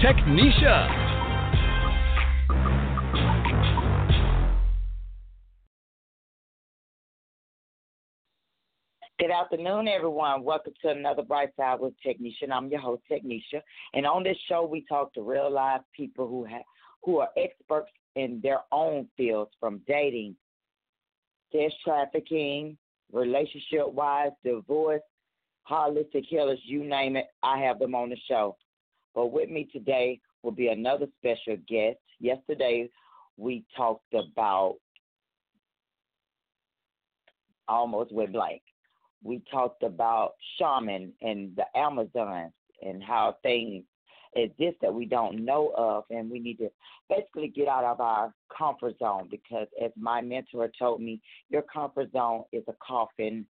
Technisha. Good afternoon, everyone. Welcome to another Bright Side with Technisha. I'm your host, Technisha. And on this show, we talk to real life people who have who are experts in their own fields, from dating, sex trafficking, relationship wise, divorce, holistic healers, you name it. I have them on the show. But with me today will be another special guest. Yesterday, we talked about almost went blank. We talked about shaman and the Amazons and how things exist that we don't know of, and we need to basically get out of our comfort zone because, as my mentor told me, your comfort zone is a coffin,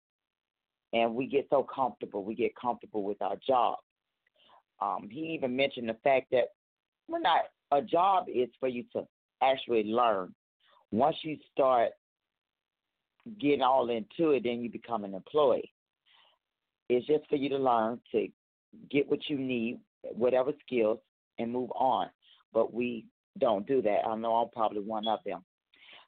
and we get so comfortable. We get comfortable with our job. Um, he even mentioned the fact that we're not a job is for you to actually learn. Once you start getting all into it, then you become an employee. It's just for you to learn to get what you need, whatever skills, and move on. But we don't do that. I know I'm probably one of them.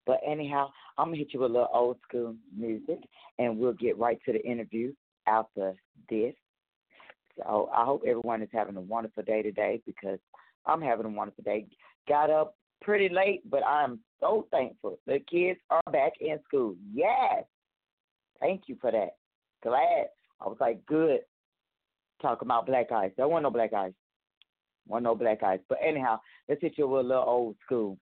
But anyhow, I'm gonna hit you with a little old school music, and we'll get right to the interview after this. I hope everyone is having a wonderful day today because I'm having a wonderful day. Got up pretty late, but I'm so thankful. The kids are back in school. Yes. Thank you for that. Glad. I was like, good. Talking about black eyes. There wasn't no black eyes. Wasn't no black eyes. But anyhow, let's hit you with a little old school.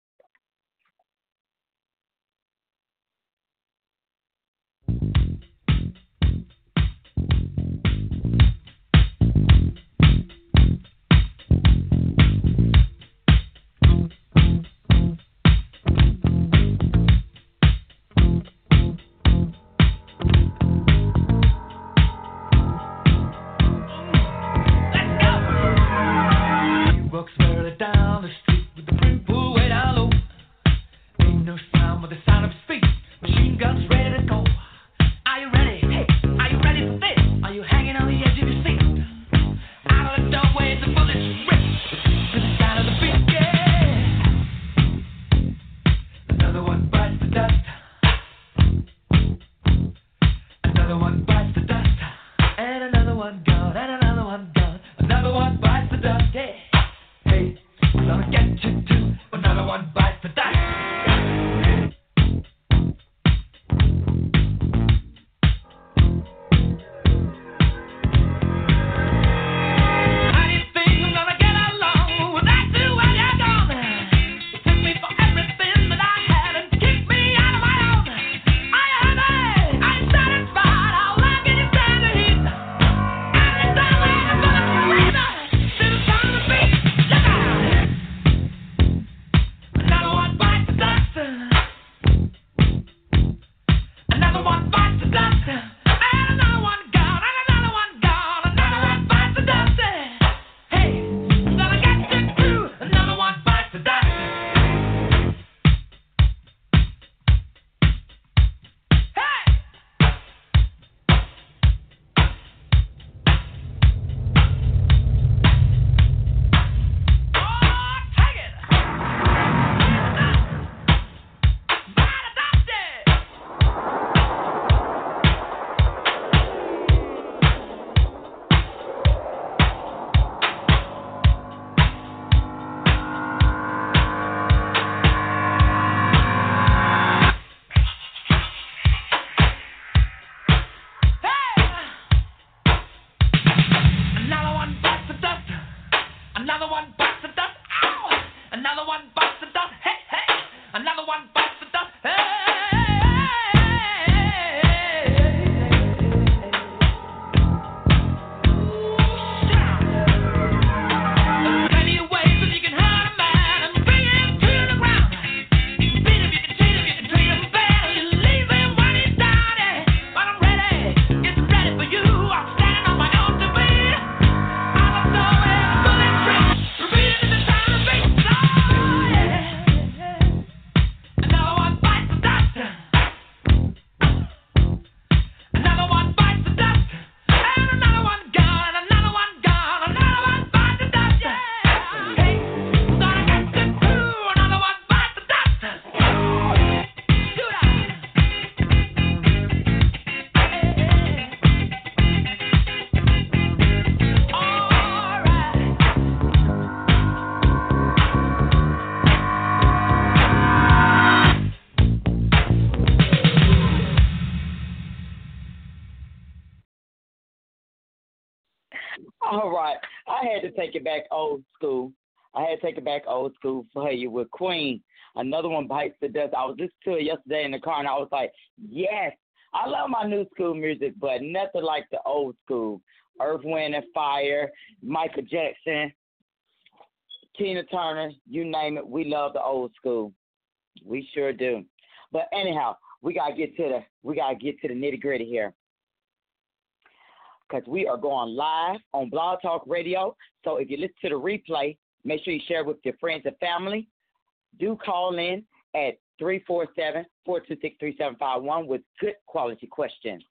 Take it back old school. I had to take it back old school for you with Queen. Another one bites the dust. I was listening to it yesterday in the car, and I was like, yes, I love my new school music, but nothing like the old school. Earth, Wind, and Fire, Michael Jackson, Tina Turner, you name it. We love the old school. We sure do. But anyhow, we gotta get to the we gotta get to the nitty gritty here because we are going live on Blog Talk Radio. So if you listen to the replay, make sure you share it with your friends and family. Do call in at 347-426-3751 with good quality questions.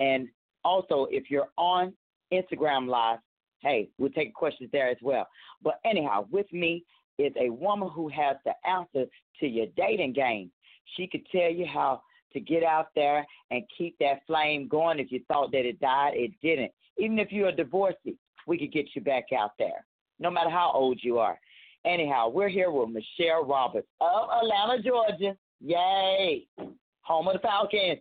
And also, if you're on Instagram Live, hey, we'll take questions there as well. But anyhow, with me is a woman who has the answer to your dating game. She could tell you how to get out there and keep that flame going. If you thought that it died, it didn't. Even if you're a divorcee, we could get you back out there, no matter how old you are. Anyhow, we're here with Michelle Roberts of Atlanta, Georgia. Yay! Home of the Falcons.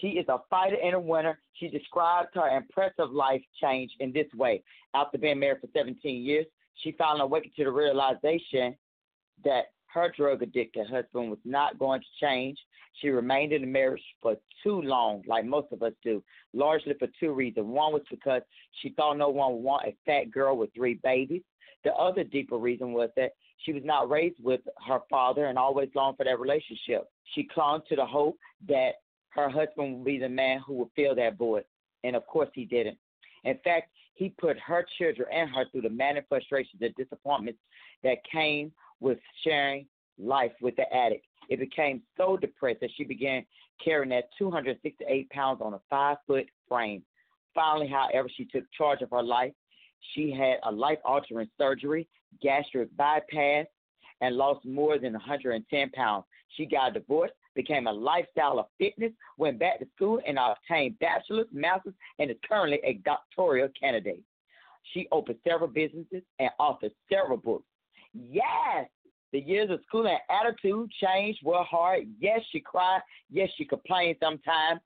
She is a fighter and a winner. She described her impressive life change in this way. After being married for 17 years, she finally awakened to the realization that her drug addicted husband was not going to change. She remained in the marriage for too long, like most of us do, largely for two reasons. One was because she thought no one would want a fat girl with three babies. The other deeper reason was that she was not raised with her father and always longed for that relationship. She clung to the hope that her husband would be the man who would fill that void. And of course, he didn't. In fact, he put her children and her through the manic frustrations and disappointments that came with sharing life with the addict. It became so depressed that she began carrying that 268 pounds on a five foot frame. Finally, however, she took charge of her life. She had a life altering surgery, gastric bypass, and lost more than 110 pounds. She got divorced, became a lifestyle of fitness, went back to school, and obtained bachelor's, master's, and is currently a doctoral candidate. She opened several businesses and authored several books. Yes, the years of school and attitude changed were hard. Yes, she cried. Yes, she complained sometimes.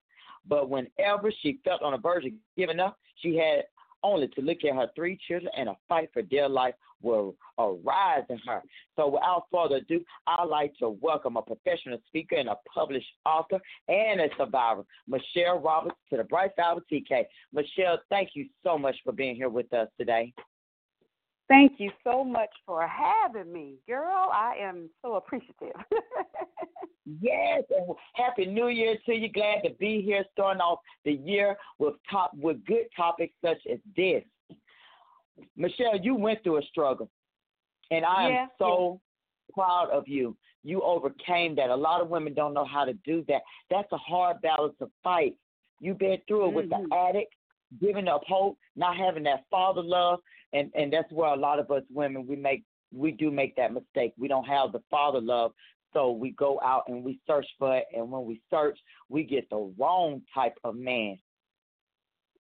But whenever she felt on the verge of giving up, she had only to look at her three children and a fight for their life will arise in her. So without further ado, I'd like to welcome a professional speaker and a published author and a survivor, Michelle Roberts, to the Bright Side TK. Michelle, thank you so much for being here with us today. Thank you so much for having me, girl. I am so appreciative. yes, and happy New Year to you. Glad to be here, starting off the year with top with good topics such as this. Michelle, you went through a struggle, and I am so proud of you. You overcame that. A lot of women don't know how to do that. That's a hard battle to fight. You've been through it mm-hmm. with the mm-hmm. addict, giving up hope, not having that father love, and and that's where a lot of us women we make we do make that mistake. We don't have the father love, so we go out and we search for it, and when we search, we get the wrong type of man.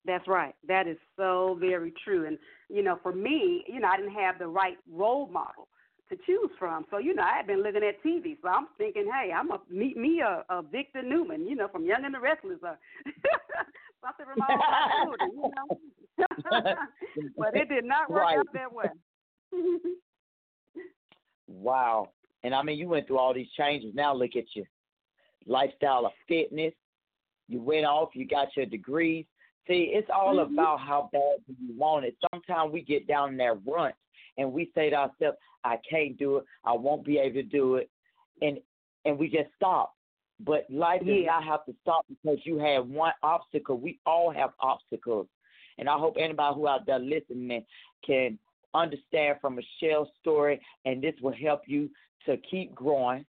That's right. That is so very true. And you know, for me, you know, I didn't have the right role model to choose from. So, you know, I had been looking at TV. So I'm thinking, hey, I'm a meet me a, a Victor Newman, you know, from Young and the Restless. Or something from my own children, you know. but it did not work right. out that way. wow. And I mean, you went through all these changes. Now look at you. Lifestyle of fitness. You went off, you got your degrees. See, it's all mm-hmm. about how bad you want it. Sometimes we get down in that rut and we say to ourselves, I can't do it, I won't be able to do it and and we just stop. But life yeah. does not have to stop because you have one obstacle. We all have obstacles. And I hope anybody who out there listening can understand from Michelle's story and this will help you to keep growing,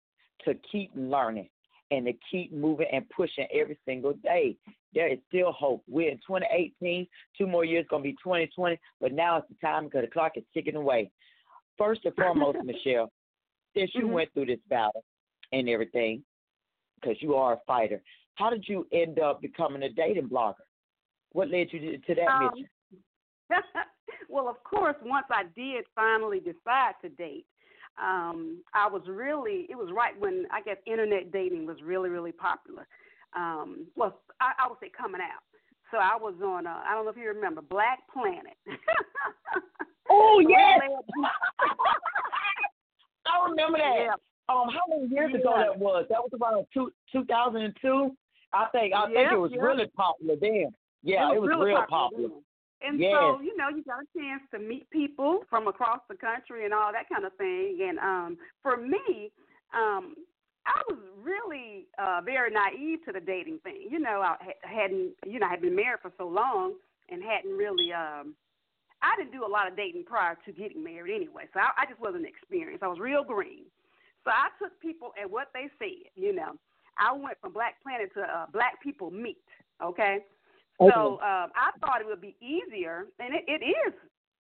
to keep learning, and to keep moving and pushing every single day. There is still hope. We're in 2018. Two more years going to be 2020, but now it's the time because the clock is ticking away. First and foremost, Michelle, since you mm-hmm. went through this battle and everything, because you are a fighter, how did you end up becoming a dating blogger? What led you to, to that um, mission? well, of course, once I did finally decide to date, um, I was really, it was right when I guess internet dating was really, really popular. Um, well, I, I would say coming out. So I was on. Uh, I don't know if you remember Black Planet. oh yes. I remember that. Yeah. Um, how many years yeah. ago that was? That was around two two thousand and two. I think I think it was really popular then. Yeah, it was, it was really real popular. popular. And yes. so, you know, you got a chance to meet people from across the country and all that kind of thing. And um for me, um I was really uh very naive to the dating thing. You know, I hadn't you know, I had been married for so long and hadn't really um I didn't do a lot of dating prior to getting married anyway. So I, I just wasn't experienced. I was real green. So I took people at what they said, you know. I went from Black Planet to uh, Black People Meet, okay? Okay. So um, I thought it would be easier, and it, it is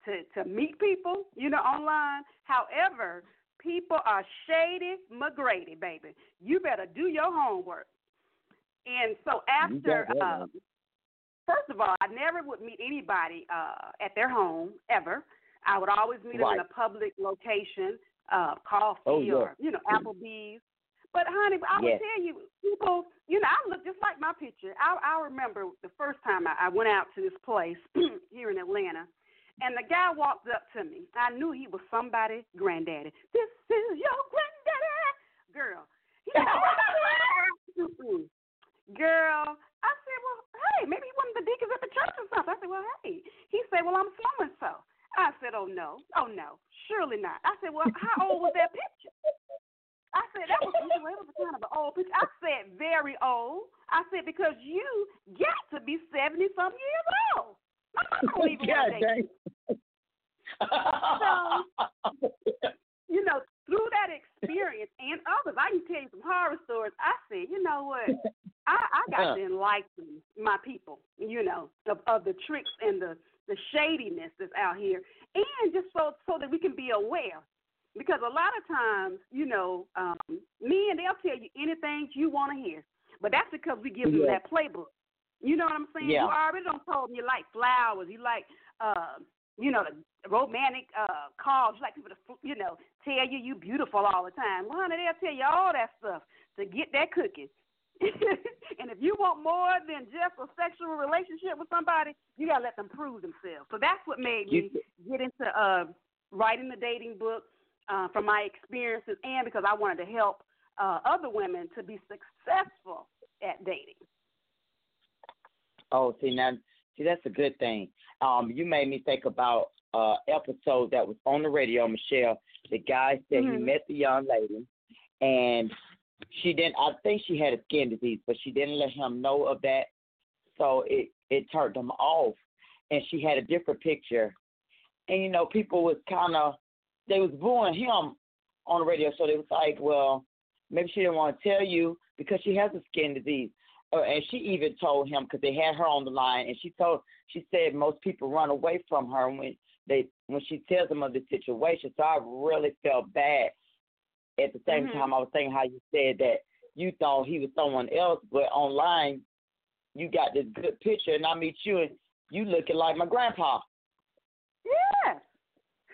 to to meet people, you know, online. However, people are shady McGrady, baby. You better do your homework. And so after, um, first of all, I never would meet anybody uh, at their home ever. I would always meet right. them in a public location, uh, coffee oh, yeah. or you know Applebee's. But honey, I yes. tell you, people, you know, I look just like my picture. I I remember the first time I, I went out to this place here in Atlanta, and the guy walked up to me. I knew he was somebody granddaddy. This is your granddaddy, girl. He said, girl. I said, well, hey, maybe one of the deacons at the church or something. I said, well, hey. He said, well, I'm so and so. I said, oh no, oh no, surely not. I said, well, how old was that picture? I said that was well, it was kind of an old picture. I said very old. I said because you got to be seventy some years old. My mama don't even God you. So you know, through that experience and others, I can tell you some horror stories. I said, you know what? I, I got uh-huh. to enlighten my people, you know, of, of the tricks and the the shadiness that's out here, and just so so that we can be aware because a lot of times, you know, um, men they'll tell you anything you want to hear, but that's because we give them that playbook. You know what I'm saying? Yeah. You already don't told them you like flowers, you like, uh, you know, the romantic uh, calls. You like people to, you know, tell you you beautiful all the time. Well, honey, they'll tell you all that stuff to get that cookie. and if you want more than just a sexual relationship with somebody, you gotta let them prove themselves. So that's what made me get into uh, writing the dating book uh, from my experiences and because I wanted to help uh, other women to be successful at dating. Oh, see now, see that's a good thing. Um, you made me think about uh episode that was on the radio, Michelle. The guy said Mhm. he met the young lady, and she didn't. I think she had a skin disease, but she didn't let him know of that, so it it turned him off. And she had a different picture, and you know people was kind of they was booing him on the radio, so they was like, well, maybe she didn't want to tell you because she has a skin disease. Uh, and she even told him because they had her on the line, and she told she said most people run away from her when they when she tells them of the situation. So I really felt bad. At the same Mhm. time, I was thinking how you said that you thought he was someone else, but online you got this good picture, and I meet you, and you looking like my grandpa. Yes.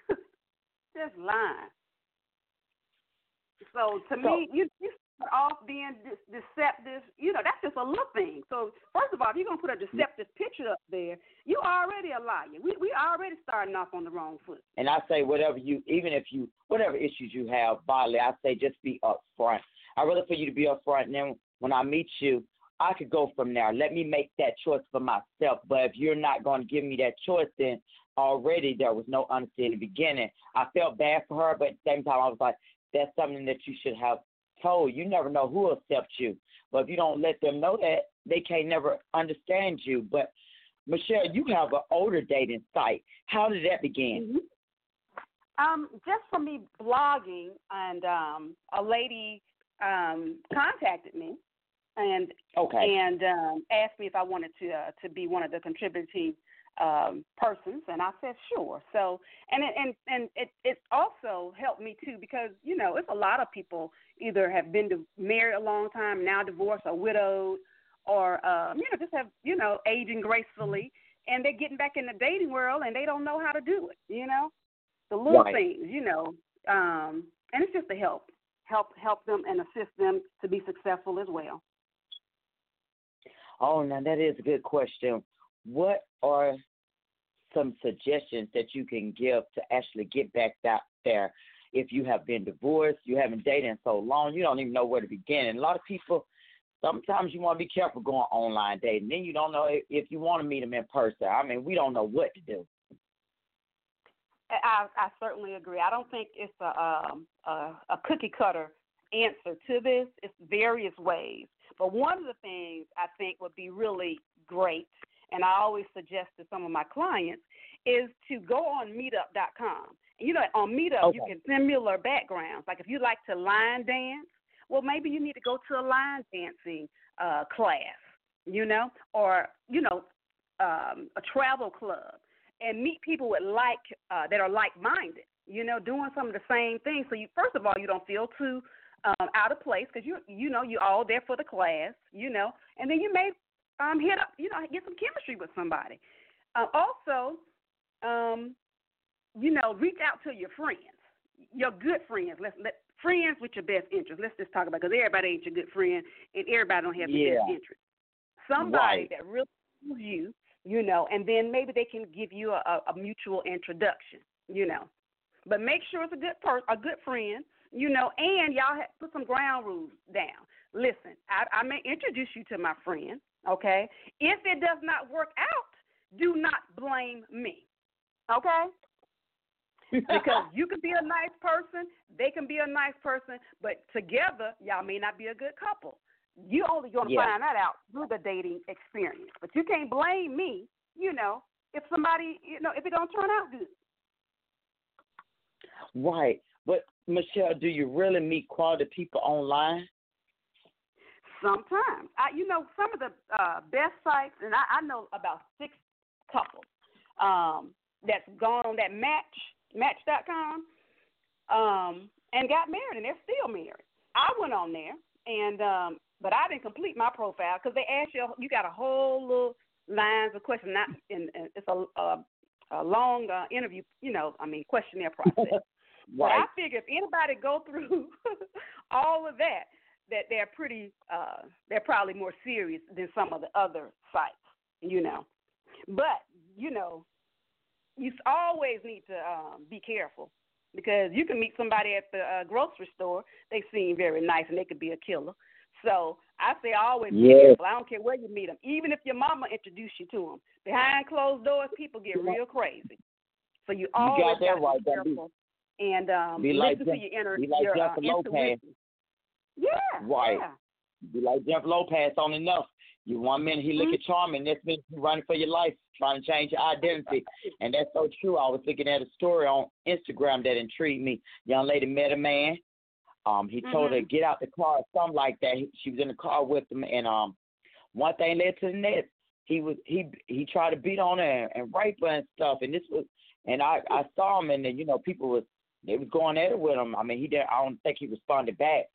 Just lying. So to me, you you start off being de- deceptive. You know, that's just a look thing. So first of all, if you're gonna put a deceptive picture up there, you already a liar. We we already starting off on the wrong foot. And I say whatever you, even if you, whatever issues you have bodily, I say just be upfront. I'd rather for you to be upfront, and then when I meet you, I could go from there. Let me make that choice for myself. But if you're not going to give me that choice, then already there was no honesty in the beginning. I felt bad for her, but at the same time, I was like, that's something that you should have told. You never know who will accept you. But if you don't let them know that, they can't never understand you. But Michelle, you have an older dating site. How did that begin? Mm-hmm. Um, just for me blogging, and um, a lady um, contacted me and Okay. and um, asked me if I wanted to uh, to be one of the contributing um, persons, and I said sure. So and it, and and it it also helped me too because you know it's a lot of people either have been to, married a long time now divorced or widowed or um, you know just have you know aging gracefully and they're getting back in the dating world and they don't know how to do it. You know the little Right. things, you know, um, and it's just to help help help them and assist them to be successful as well. Oh, now that is a good question. What are some suggestions that you can give to actually get back out there if you have been divorced, you haven't dated in so long, you don't even know where to begin. And a lot of people, sometimes you want to be careful going online dating. Then you don't know if, you want to meet them in person. I mean, we don't know what to do. I, I certainly agree. I don't think it's a, um, a a cookie cutter answer to this. It's various ways. But one of the things I think would be really great, and I always suggest to some of my clients, is to go on Meetup.com. You know, on Meetup okay. you can similar backgrounds. Like if you like to line dance, well, maybe you need to go to a line dancing uh, class. You know, or you know, um, a travel club, and meet people with like uh, that are like minded. You know, doing some of the same things. So you, first of all, you don't feel too um, out of place because you you know you're all there for the class, you know, and then you may um, hit up, you know, get some chemistry with somebody. Uh, also, um, you know, reach out to your friends, your good friends. Let's let friends with your best interest. Let's just talk about because everybody ain't your good friend, and everybody don't have your yeah. best interest. Somebody right. that really knows you, you know, and then maybe they can give you a, a mutual introduction, you know. But make sure it's a good person, a good friend you know, and y'all have put some ground rules down. Listen, I, I may introduce you to my friend, okay? If it does not work out, do not blame me, okay? because you can be a nice person, they can be a nice person, but together y'all may not be a good couple. You only going to yeah. find that out through the dating experience. But you can't blame me, you know, if somebody, you know, if it don't turn out good. Right. But Michelle, do you really meet quality people online? Sometimes, I you know some of the uh, best sites, and I, I know about six couples um, that's gone on that Match Match.com um, and got married, and they're still married. I went on there, and um, but I didn't complete my profile because they ask you. You got a whole little lines of questions. Not in, in it's a, a, a long uh, interview. You know, I mean questionnaire process. But I figure if anybody go through all of that, that they're pretty, uh, they're probably more serious than some of the other sites, you know. But you know, you always need to um, be careful because you can meet somebody at the uh, grocery store. They seem very nice and they could be a killer. So I say always be careful. I don't care where you meet them, even if your mama introduced you to them. Behind closed doors, people get real crazy. So you, you always got that right, be careful and um, be listen like to Jeff, your inner be like your Jeff uh, Lopez. intuition. Yeah, right. Yeah. Be like Jeff Lopez on enough. You one minute he look mm-hmm. at charming, next minute you running for your life, trying to change your identity, and that's so true. I was looking at a story on Instagram that intrigued me. Young lady met a man. Um, he told mm-hmm. her to get out the car, something like that. She was in the car with him, and um, one thing led to the next. He was he he tried to beat on her and rape her and stuff, and this was, and I I saw him, and then you know people was they was going at it with him. I mean, he didn't. I don't think he responded back,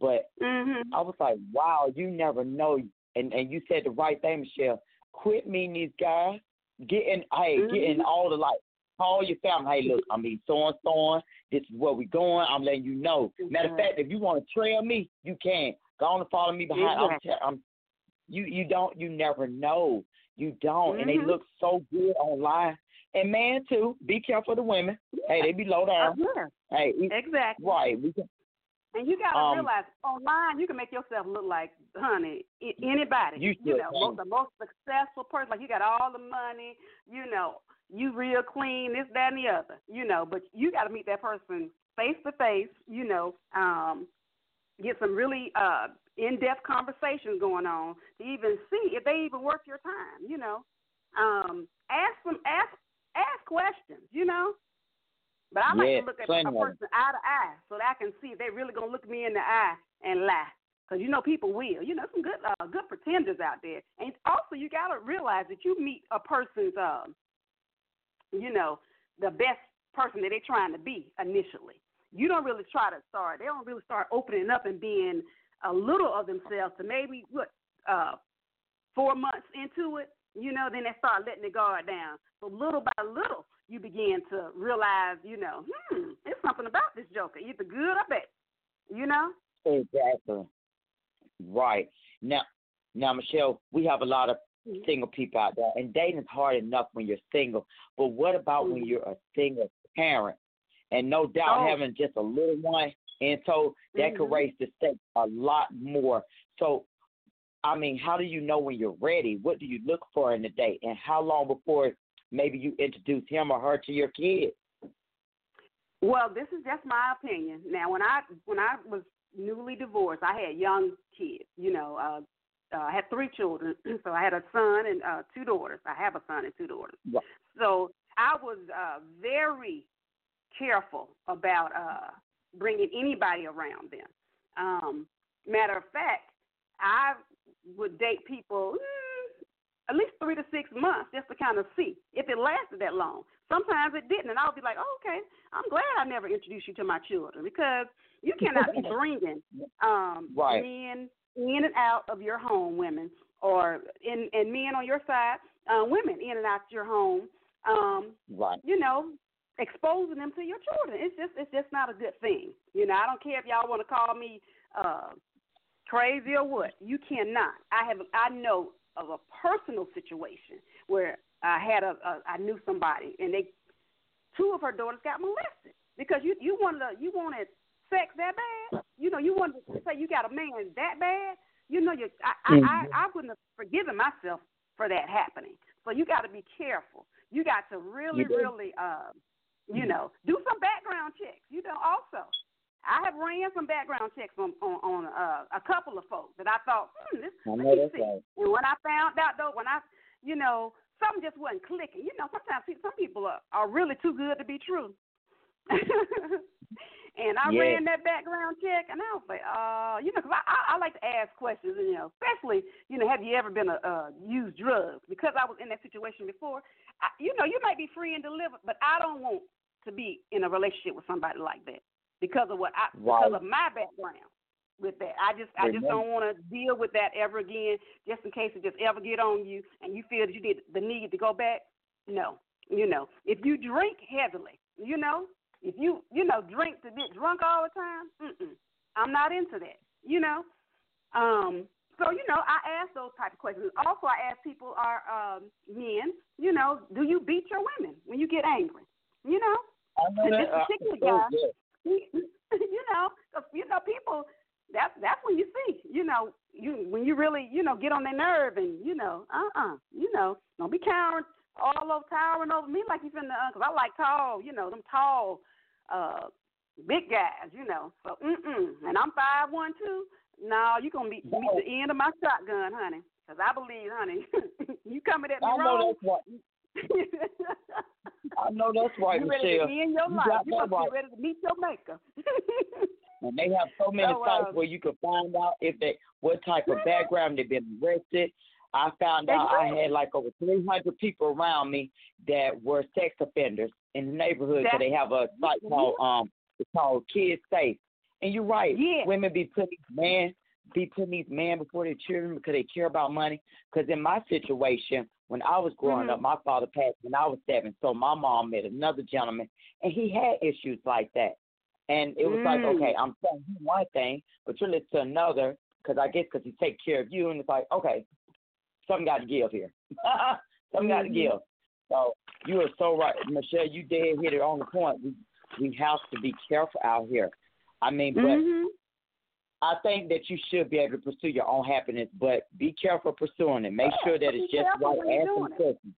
but mm-hmm. I was like, wow, you never know. And and you said the right thing, Michelle. Quit meeting these guys. Getting hey, mm-hmm. getting all the like. Call your family. Hey, look, I mean, so and so This is where we going. I'm letting you know. Matter of fact, if you want to trail me, you can. Go on and follow me behind. I'm, I'm, you you don't. You never know. You don't. And they Mm-hmm. look so good online. And man too, be careful of the women. Hey, they be low down. Uh-huh. Hey, exactly. Right. We can, And you gotta Um, realize online you can make yourself look like honey anybody. You you know, most, the most successful person. Like you got all the money. You know, you real clean. This, that, and the other. You know, but you got to meet that person face to face. You know, um, get some really uh in-depth conversations going on to even see if they even worth your time. You know, um, ask them ask ask questions. You know. But I like Yeah, to look at a person eye to eye so that I can see if they really gonna look me in the eye and lie. Cause you know people will. You know some good uh, good pretenders out there. And also you gotta realize that you meet a person's um, you know, the best person that they're trying to be initially. You don't really try to start. They don't really start opening up and being a little of themselves to maybe what uh four months into it. You know, then they start letting the guard down. So little by little, you begin to realize, you know, hmm, there's something about this Joker, either good or bad. You know? Exactly. Right. Now, now, Michelle, we have a lot of mm-hmm. single people out there, and dating is hard enough when you're single. But what about mm-hmm. when you're a single parent? And no doubt oh. having just a little one, and so that mm-hmm. could raise the stakes a lot more. So, I mean, how do you know when you're ready? What do you look for in a date, and how long before maybe you introduce him or her to your kids? Well, this is just my opinion. Now, when I when I was newly divorced, I had young kids. You know, uh, uh, I had three children, so I had a son and uh, two daughters. I have a son and two daughters. Right. So I was uh, very careful about uh, bringing anybody around them. Um, matter of fact, I would date people mm, at least three to six months just to kind of see if it lasted that long. Sometimes it didn't, and I'll be like, oh, okay, I'm glad I never introduced you to my children because you cannot be bringing um, right. men in and out of your home, women, or in and men on your side, uh, women in and out of your home. Um, right. You know, exposing them to your children. It's just it's just not a good thing. You know, I don't care if y'all want to call me uh, crazy or what. You cannot. I have I know of a personal situation where I had a, a I knew somebody and they two of her daughters got molested because you you wanted a, you wanted sex that bad. You know you wanted to say you got a man that bad. You know you I mm-hmm. I, I I wouldn't have forgiven myself for that happening. So you got to be careful. You got to really really uh, you know do some background checks. You know also. I have ran some background checks on on, on uh, a couple of folks that I thought, hmm, this. I know that's right. And when I found out though, when I, you know, something just wasn't clicking. You know, sometimes some people are, are really too good to be true. and I yeah. ran that background check, and I was like, uh, you know, because I, I, I like to ask questions, you know, especially, you know, have you ever been a uh, used drugs? Because I was in that situation before. I, you know, you might be free and delivered, but I don't want to be in a relationship with somebody like that because of what I right. because of my background with that. I just I just don't want to deal with that ever again, just in case it just ever get on you and you feel that you need the need to go back. No, you know, if you drink heavily, you know, if you you know drink to get drunk all the time, mm-mm, I'm not into that. You know, um, so you know I ask those type of questions. Also, I ask people are um, men, you know, do you beat your women when you get angry? You know, I know this that, particular uh, guy. He, you know, you know, people that's that's when you see, you know, you when you really, you know, get on their nerve and you know, uh uh-uh, uh, you know, don't be towering all over towering over me like you finna, uh, cause I like tall, you know, them tall, uh, big guys, you know. So mm mm, and I'm five one two. No, you gonna meet meet the end of my shotgun, honey. Cause I believe, honey, you coming at me I wrong. Know that's right. I know that's right, you Michelle. ready to end your you life. You must right. be ready to meet your maker. And they have so many so, sites uh, where you can find out if they what type of background they've been arrested. I found out I had like over 300 people around me that were sex offenders in the neighborhood. so they have a site called um it's called Kids Safe. And you're right, yeah. women be putting men be putting these men before their children because they care about money. Because in my situation, when I was growing mm-hmm. up, my father passed when I was seven, so my mom met another gentleman, and he had issues like that. And it was mm. like, okay, I'm telling you one thing, but you're listening to another, because I guess because he takes care of you, and it's like, okay, something got to give here. something mm-hmm. got to give. So you are so right, Michelle. You did hit it on the point. We we have to be careful out here. I mean, but mm-hmm. I think that you should be able to pursue your own happiness, but be careful pursuing it. Make sure that it's just right. Ask some questions.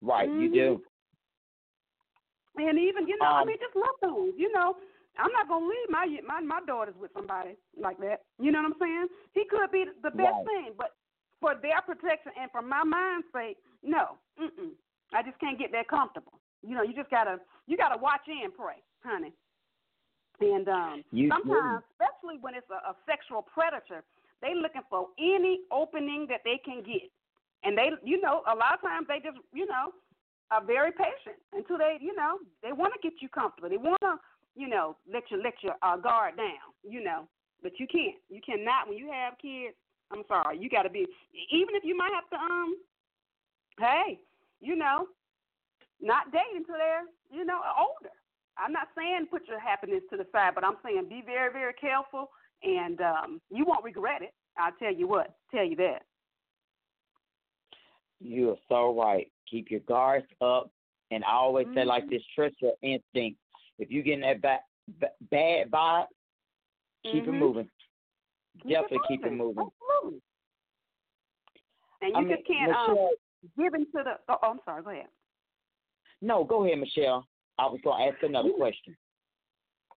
Right, mm-hmm. you do. And even you know, um, I mean, just love those. You know, I'm not gonna leave my my my daughters with somebody like that. You know what I'm saying? He could be the best right. thing, but for their protection and for my mind's sake, no. Mm-mm. I just can't get that comfortable. You know, you just gotta you gotta watch and pray, honey. And um you sometimes, do. especially when it's a, a sexual predator, they looking for any opening that they can get. And they, you know, a lot of times they just, you know, are very patient until they, you know, they want to get you comfortable. They want to you know, let your let your uh, guard down, you know. But you can't. You cannot when you have kids. I'm sorry. You got to be even if you might have to um. Hey, you know, not date until they're you know older. I'm not saying put your happiness to the side, but I'm saying be very very careful, and um, you won't regret it. I'll tell you what. Tell you that. You are so right. Keep your guards up, and I always mm-hmm. say like mm-hmm. this: trust your instinct. If you getting that bad bad vibe, keep mm-hmm. it moving. Keep Definitely it keep it moving. Absolutely. And you I just can't um, Michelle, um, give into the. Oh, oh, I'm sorry. Go ahead. No, go ahead, Michelle. I was going to ask another question.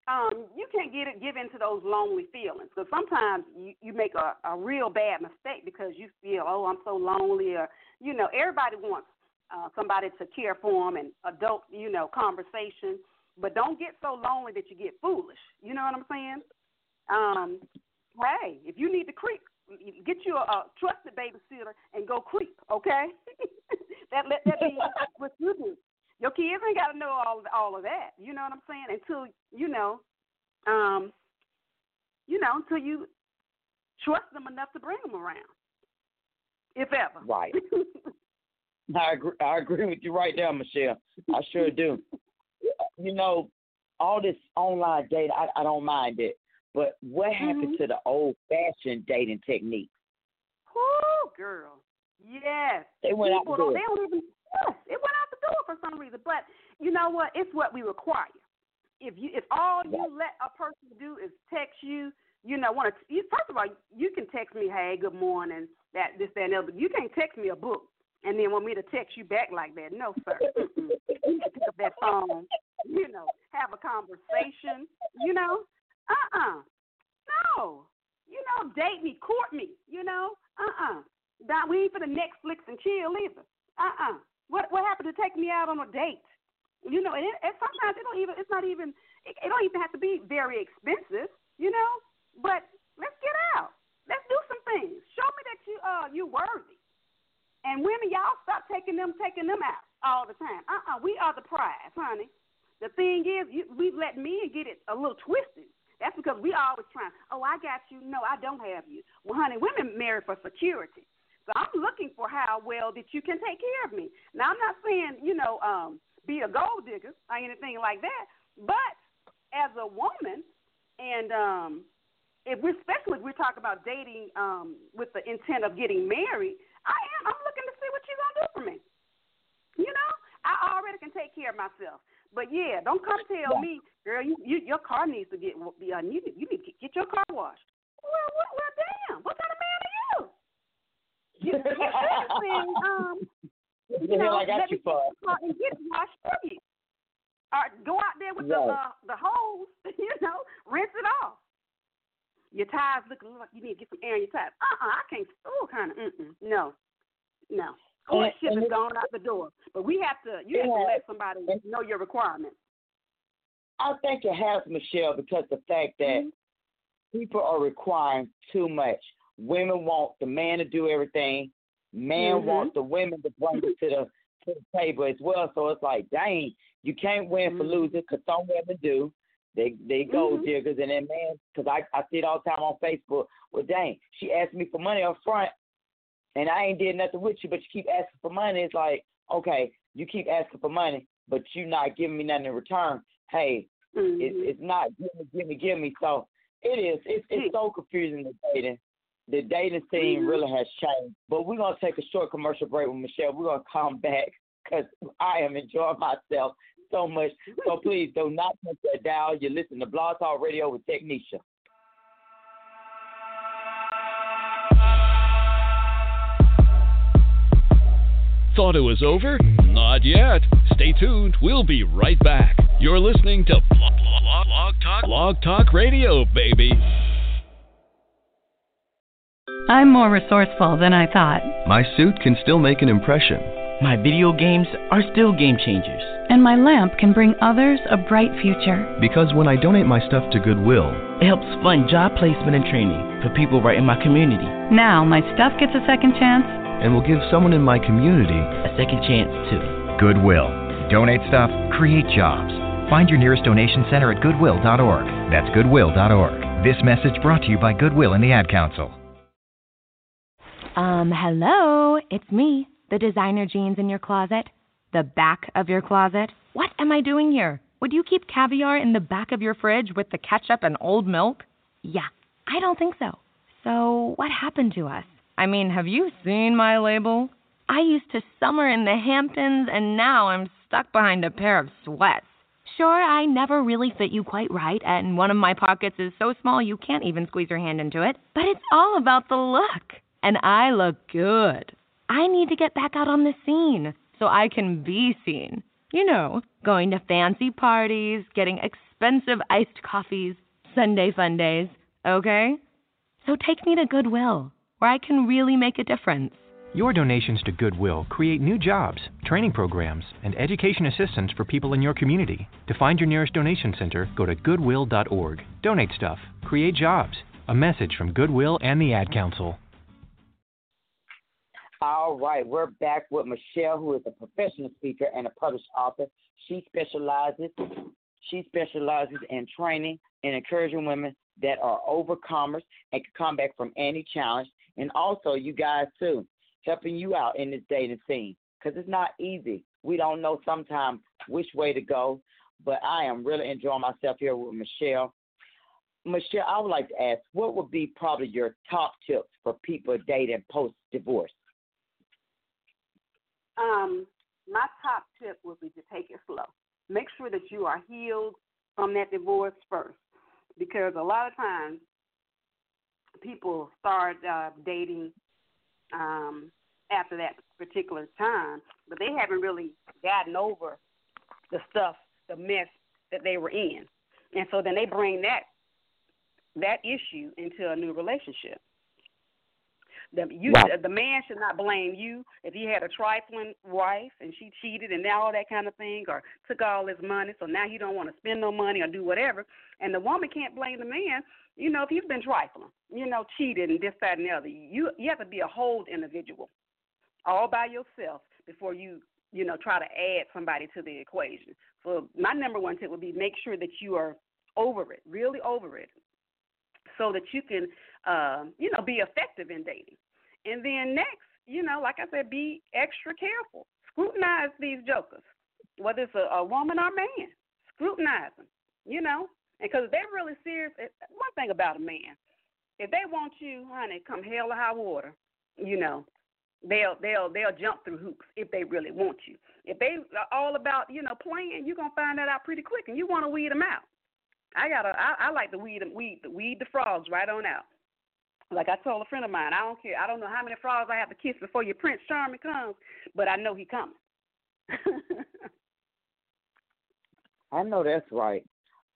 Um, you can't get it, give into those lonely feelings because sometimes you, you make a, a real bad mistake because you feel, oh, I'm so lonely, or you know, everybody wants uh, somebody to care for them and adult, you know, conversation. But don't get so lonely that you get foolish. You know what I'm saying? Um, hey, if you need to creep, get you a, a trusted babysitter and go creep. Okay, that let that be what you do. Your kids ain't got to know all of, all of that. You know what I'm saying? Until you know, um, you know, until you trust them enough to bring them around, if ever. Right. I agree. I agree with you right there, Michelle. I sure do. you know, all this online dating, I, I don't mind it. But what happened mm-hmm. to the old fashioned dating technique? Oh, girl. Yes. They went People out the door. They don't even. Yes, it went out the for some reason. But you know what? It's what we require. If you, if all you let a person do is text you, you know, want to. First of all, you can text me, "Hey, good morning," that this, that, and the other. You can't text me a book and then want me to text you back like that. No, sir. you need to pick up that phone. You know, have a conversation. You know, uh uh-uh. uh No. You know, date me, court me. You know, uh uh-uh. uh. We ain't for the Netflix and chill either. Uh uh. What what happened to take me out on a date? You know, and, it, and sometimes it don't even. It's not even. It, it don't even have to be very expensive. You know, but let's get out. Let's do some things. Show me that you uh you worthy. And women, y'all stop taking them taking them out all the time. Uh uh-uh, uh we are the prize, honey. The thing is, you, we've let men get it a little twisted. That's because we always trying. Oh, I got you. No, I don't have you. Well, honey, women marry for security. So I'm looking for how well that you can take care of me. Now I'm not saying you know um, be a gold digger or anything like that, but as a woman, and um, if we especially if we're talking about dating um, with the intent of getting married, I am. I'm looking to see what you're gonna do for me. You know, I already can take care of myself. But yeah, don't come tell me, girl, you, you your car needs to get be uh, you, you need to get your car washed. Well, what, well, damn, what kind of you? You, you should um, you know, I got let you me for. and get it washed for you. Or go out there with yeah. the uh, the hose, you know, rinse it off. Your tires looking like you need to get some air in your tires. Uh uh-uh, uh I can't. Oh, kind of. Mm-mm. No, no. Courtship has gone out the door. But we have to, you have to let somebody know your requirements. I think it has, Michelle, because the fact that mm-hmm. people are requiring too much. Women want the man to do everything. Man mm-hmm. wants the women to bring it to the to the table as well. So it's like, dang, you can't win mm-hmm. for losing because some women do. They they go mm-hmm. diggers and then man, because I I see it all the time on Facebook. Well, dang, she asked me for money up front, and I ain't did nothing with you, but you keep asking for money. It's like, okay, you keep asking for money, but you're not giving me nothing in return. Hey, mm-hmm. it, it's not give me, give me, give me. So it is. It's it's so confusing the dating. The dating scene mm-hmm. really has changed. But we're gonna take a short commercial break with Michelle. We're gonna come back because I am enjoying myself so much. So please do not touch that dial. You listen to Blog Talk Radio with Technisha. Thought it was over? Not yet. Stay tuned. We'll be right back. You're listening to Blog, Blog, Blog Talk, Blog Talk Radio, baby. I'm more resourceful than I thought. My suit can still make an impression. My video games are still game changers. And my lamp can bring others a bright future. Because when I donate my stuff to Goodwill, it helps fund job placement and training for people right in my community. Now my stuff gets a second chance and will give someone in my community a second chance too. Goodwill. Donate stuff, create jobs. Find your nearest donation center at goodwill.org. That's goodwill.org. This message brought to you by Goodwill and the Ad Council. Um, hello, it's me, the designer jeans in your closet, the back of your closet. What am I doing here? Would you keep caviar in the back of your fridge with the ketchup and old milk? Yeah, I don't think so. So, what happened to us? I mean, have you seen my label? I used to summer in the Hamptons, and now I'm stuck behind a pair of sweats. Sure, I never really fit you quite right, and one of my pockets is so small you can't even squeeze your hand into it. But it's all about the look. And I look good. I need to get back out on the scene so I can be seen. You know, going to fancy parties, getting expensive iced coffees, Sunday fun days, okay? So take me to Goodwill, where I can really make a difference. Your donations to Goodwill create new jobs, training programs, and education assistance for people in your community. To find your nearest donation center, go to goodwill.org. Donate stuff, create jobs. A message from Goodwill and the Ad Council. All right, we're back with Michelle, who is a professional speaker and a published author. She specializes she specializes in training and encouraging women that are overcomers and can come back from any challenge. And also, you guys too helping you out in this dating scene because it's not easy. We don't know sometimes which way to go, but I am really enjoying myself here with Michelle. Michelle, I would like to ask, what would be probably your top tips for people dating post divorce? Um, my top tip would be to take it slow. Make sure that you are healed from that divorce first, because a lot of times people start uh, dating um, after that particular time, but they haven't really gotten over the stuff, the mess that they were in, and so then they bring that that issue into a new relationship. The you the man should not blame you if he had a trifling wife and she cheated and now all that kind of thing, or took all his money, so now he don't want to spend no money or do whatever. And the woman can't blame the man, you know, if he's been trifling, you know, cheated and this, that, and the other. You you have to be a whole individual, all by yourself before you you know try to add somebody to the equation. So my number one tip would be make sure that you are over it, really over it, so that you can, uh, you know, be effective in dating. And then next, you know, like I said, be extra careful. Scrutinize these jokers, whether it's a, a woman or man. Scrutinize them, you know, because they're really serious. Eh, one thing about a man, if they want you, honey, come hell or high water, you know, they'll they'll they'll jump through hoops if they really want you. If they are all about you know playing, you're gonna find that out pretty quick, and you want to weed them out. I gotta. I, I like to weed them, weed, weed the frogs right on out. Like I told a friend of mine, I don't care. I don't know how many frogs I have to kiss before your Prince Charming comes, but I know he coming. I know that's right.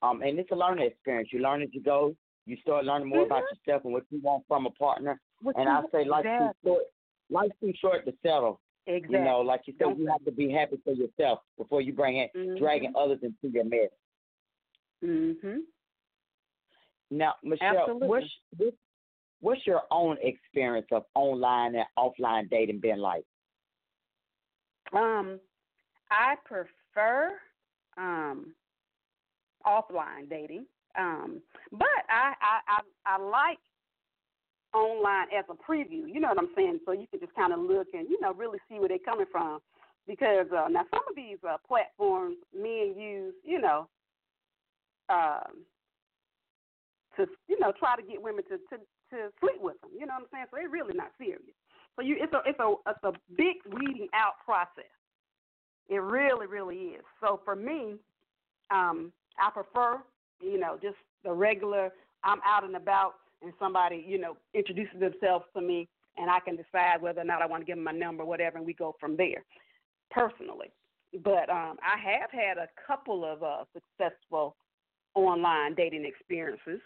Um, and it's a learning experience. You learn as you go. You start learning more mm-hmm. about yourself and what you want from a partner. What and I say life's exactly. too short. Life's too short to settle. Exactly. You know, like you said, you have to be happy for yourself before you bring it, mm-hmm. dragging others into your mess. Mhm. Now, Michelle, what's, what's your own experience of online and offline dating been like? Um, I prefer um offline dating, um, but I, I I I like online as a preview. You know what I'm saying? So you can just kind of look and you know really see where they're coming from. Because uh, now some of these uh, platforms men use, you know, um, to you know try to get women to, to to sleep with them. You know what I'm saying? So they're really not serious. So you it's a it's a it's a big weeding out process. It really really is. So for me, um, I prefer you know just the regular. I'm out and about, and somebody you know introduces themselves to me, and I can decide whether or not I want to give them my number, whatever, and we go from there. Personally, but um, I have had a couple of uh, successful online dating experiences,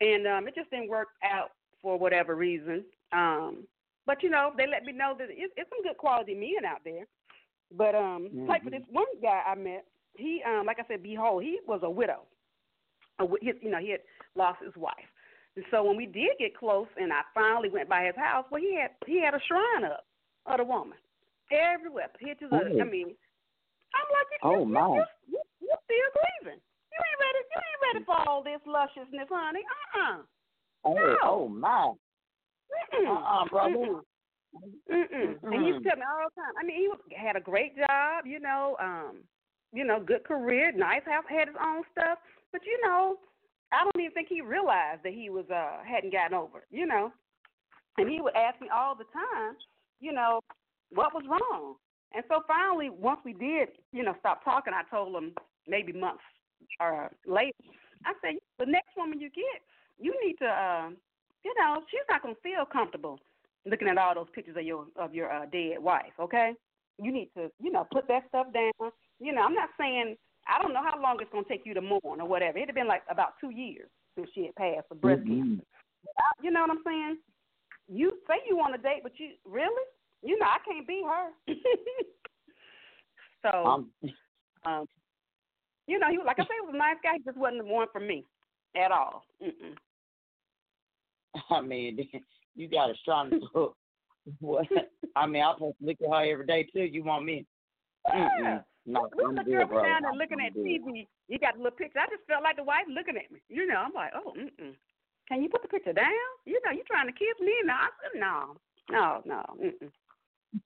and um, it just didn't work out for whatever reason. Um, but you know, they let me know that it's, it's some good quality men out there. But um, mm-hmm. like for this one guy I met, he um, like I said, behold, he was a widow. A, his, you know, he had lost his wife. And so when we did get close, and I finally went by his house, well, he had he had a shrine up of the woman everywhere, pictures. Oh. Of, I mean, I'm like, you, oh you, my, you, you, you still grieving? You ain't ready. You ain't ready for all this lusciousness, honey. Uh uh-uh. uh Oh, no. oh my. Uh uh brother. Mm-mm. And he used to tell me all the time. I mean, he had a great job, you know, um, you know, good career, nice house, had his own stuff. But you know, I don't even think he realized that he was uh hadn't gotten over, it, you know. And he would ask me all the time, you know, what was wrong. And so finally, once we did, you know, stop talking, I told him maybe months or later. I said, the next woman you get, you need to, uh, you know, she's not gonna feel comfortable looking at all those pictures of your of your uh, dead wife. Okay, you need to, you know, put that stuff down. You know, I'm not saying I don't know how long it's gonna take you to mourn or whatever. It had been like about two years since she had passed of breast mm-hmm. cancer. You know what I'm saying? You say you want a date, but you really, you know, I can't be her. so, um, um, you know, he was like I say, he was a nice guy. He just wasn't the one for me at all. Mm-mm. I mean, you got a strong hook. what? I mean, I'm supposed to look at her every day too. You want me? Yeah. No, I'm look good, now and looking at TV. You got the little picture. I just felt like the wife looking at me. You know, I'm like, oh, mm-mm. Can you put the picture down? You know, you're trying to kiss me? No, I said, no, no, no, mm-mm.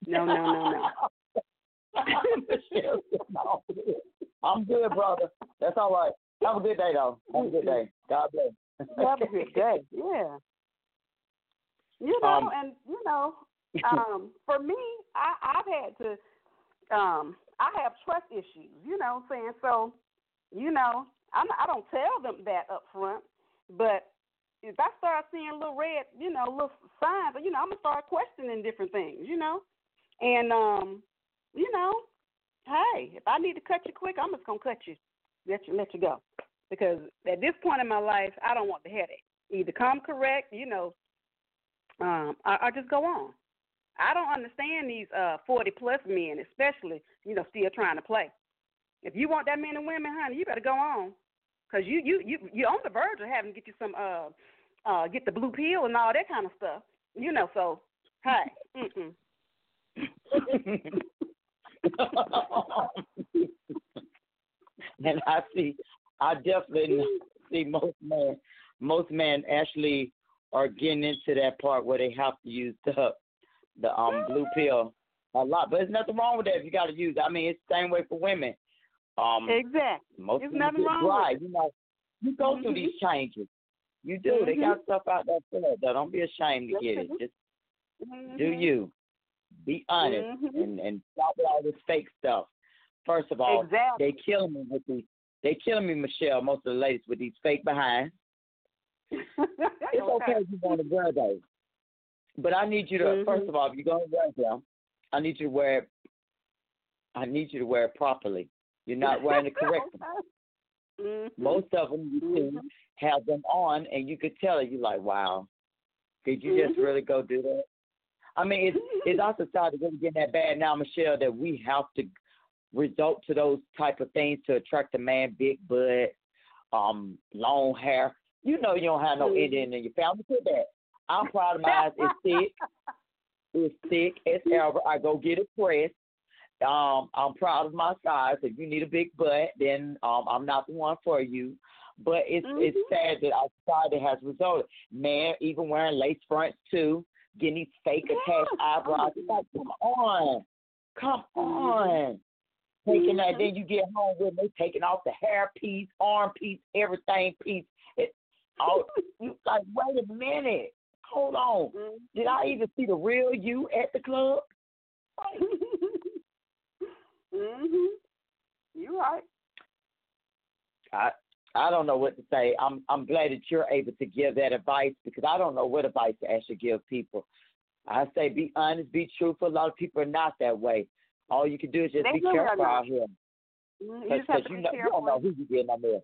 no, no, no, no. I'm good, brother. That's all right. Have a good day, though. Have a good day. God bless. Have a good day. Yeah. You know, Um, and you know, um, for me, I, I've had to, um, I have trust issues. You know, what I'm saying so. You know, I'm, I don't tell them that up front, but if I start seeing little red, you know, little signs, you know, I'm gonna start questioning different things. You know, and um, you know, hey, if I need to cut you quick, I'm just gonna cut you, let you let you go, because at this point in my life, I don't want the headache. Either come correct, you know, um, or, or just go on. I don't understand these uh 40 plus men, especially you know still trying to play. If you want that many women, honey, you better go on, cause you you you you're on the verge of having to get you some uh uh get the blue pill and all that kind of stuff. You know, so hey, mm and I see, I definitely see most men, most men actually are getting into that part where they have to use the the um blue pill a lot. But there's nothing wrong with that if you got to use. it. I mean, it's the same way for women. Um, exactly. most There's nothing wrong dry. with it. You know, you go through Mhm. these changes. You do. They got stuff out there for that. though. Don't be ashamed to get it. Just Mhm. do you. Be honest Mhm. and and stop with all this fake stuff. First of all, Exactly. they killing me with these. They killing me, Michelle. Most of the ladies with these fake behinds. It's okay if you want to wear those, but I need you to. Mhm. First of all, if you're gonna wear them, I need you to wear it. I need you to wear it properly. You're not wearing it correctly. Mhm. Most of them you see Mhm. have them on, and you could tell it. You're like, wow, did you just Mhm. really go do that? I mean, it's it's our society really getting that bad now, Michelle, that we have to resort to those type of things to attract a man, big butt, um, long hair. You know you don't have no. Indian in your family. Put that. I'm proud of mine. It's thick. It's thick as ever. I go get it pressed. Um, I'm proud of my size. If you need a big butt, then um, I'm not the one for you. But it's it's Mhm. sad that our society has resulted. Man, even wearing lace fronts too, getting these fake attached Yeah. eyebrows. It's like, come on, come on. Taking that, Mhm. then you get home with me taking off the hair piece, arm piece, everything piece. All you like, wait a minute, hold on. Mhm. Did I even see the real you at the club? mhm. You right. I I don't know what to say. I'm I'm glad that you're able to give that advice because I don't know what advice to actually give people. I say be honest, be truthful. A lot of people are not that way. All you can do is just They be careful out here Mhm. You just have to you, be know, you don't know who you getting on there.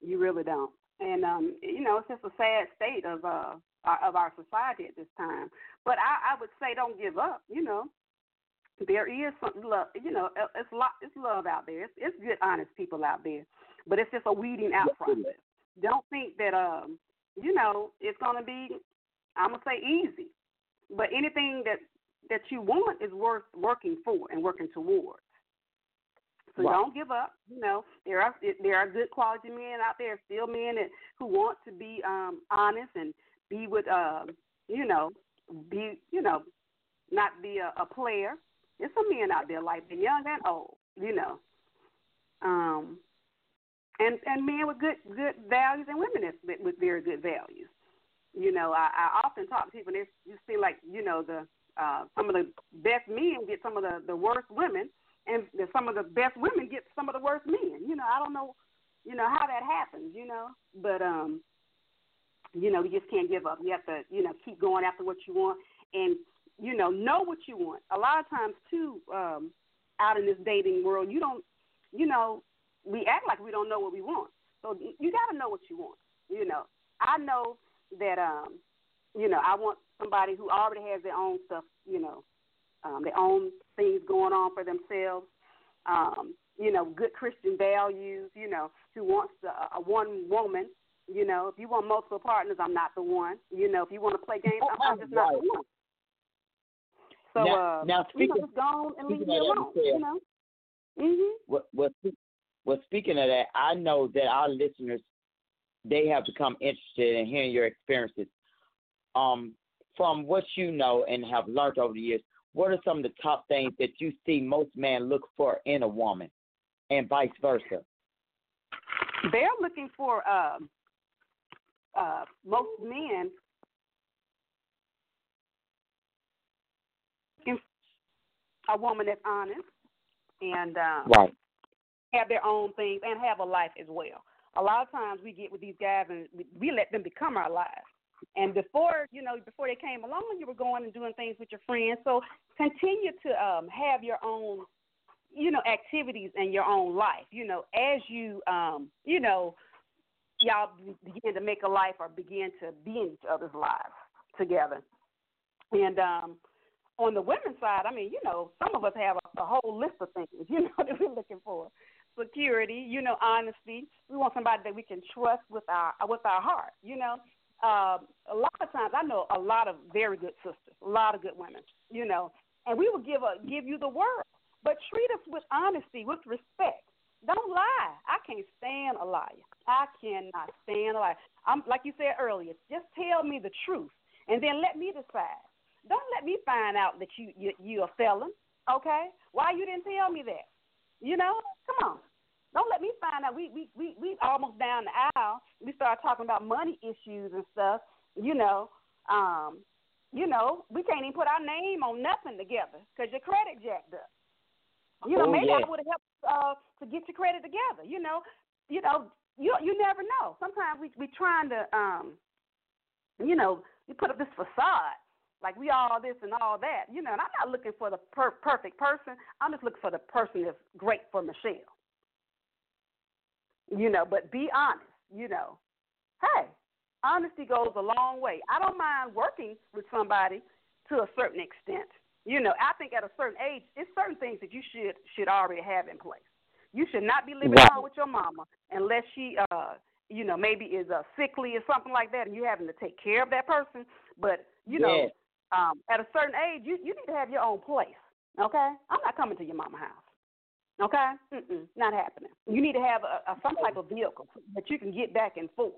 You really don't. And um, you know, it's just a sad state of uh our- of our society at this time. But I, I would say don't give up. You know, there is some love. You know, uh, it's lot. It's love out there. It's, it's good, honest people out there. But it's just a weeding out Yes, it is. process. Don't think that um, you know, it's gonna be. I'm gonna say easy. But anything that that you want is worth working for and working towards. So Right. don't give up. You know, there are there are good quality men out there, still men that who want to be um honest and be with um you know be you know not be a, a player. There's some men out there like the young and old. You know, um, and and men with good good values and women with very good values. You know, I, I often talk to people and they just seem like you know the uh, some of the best men get some of the the worst women, and some of the best women get some of the worst men. You know, I don't know, you know how that happens. You know, but um, you know, you just can't give up. You have to, you know, keep going after what you want, and you know, know what you want. A lot of times too, um, out in this dating world, you don't, you know, we act like we don't know what we want. So you got to know what you want. You know, I know that um, you know, I want somebody who already has their own stuff, you know, um, their own things going on for themselves. Um, you know, good Christian values. You know, who wants a, a one woman. You know, if you want multiple partners, I'm not the one. You know, if you want to play games, I'm, I'm just not the one. So now, uh, now speaking, you know, just go and leave me alone. You know. Mhm. Well, well, well, speaking of that, I know that our listeners they have become interested in hearing your experiences. Um, from what you know and have learned over the years, what are some of the top things that you see most men look for in a woman, and vice versa? They're looking for um, uh, most men a woman that's honest and um, right. have their own things and have a life as well. A lot of times we get with these guys and we, we let them become our lives. And before you know, before they came along, you were going and doing things with your friends. So continue to um, have your own, you know, activities and your own life. You know, as you, um, you know, y'all begin to make a life or begin to be in each other's lives together. And um, on the women's side, I mean, you know, some of us have a, a whole list of things, you know, that we're looking for. Security, you know, honesty. We want somebody that we can trust with our with our heart. You know, uh, a lot of times I know a lot of very good sisters, a lot of good women. You know, and we will give a give you the world, but treat us with honesty, with respect. Don't lie. I can't stand a liar. I cannot stand a liar. I'm like you said earlier. Just tell me the truth, and then let me decide don't let me find out that you you you a felon. Okay? Why you didn't tell me that? You know? Come on. Don't let me find out. We we we we almost down the aisle. We start talking about money issues and stuff. You know, um, you know, we can't even put our name on nothing together because your credit jacked up. You know, oh, maybe yeah. I would have helped uh, to get your credit together. You know, you know, you you never know. Sometimes we we trying to, um, you know, you put up this facade like we all this and all that, you know. And I'm not looking for the per- perfect person. I'm just looking for the person that's great for Michelle. You know, but be honest. You know, hey, honesty goes a long way. I don't mind working with somebody to a certain extent. You know, I think at a certain age, it's certain things that you should should already have in place. You should not be living Right. along with your mama unless she, uh, you know, maybe is uh, sickly or something like that, and you're having to take care of that person. But you know, Yes. um, at a certain age, you you need to have your own place. Okay, I'm not coming to your mama house. Okay, Mm-mm, not happening. You need to have a, a some type of vehicle that you can get back and forth.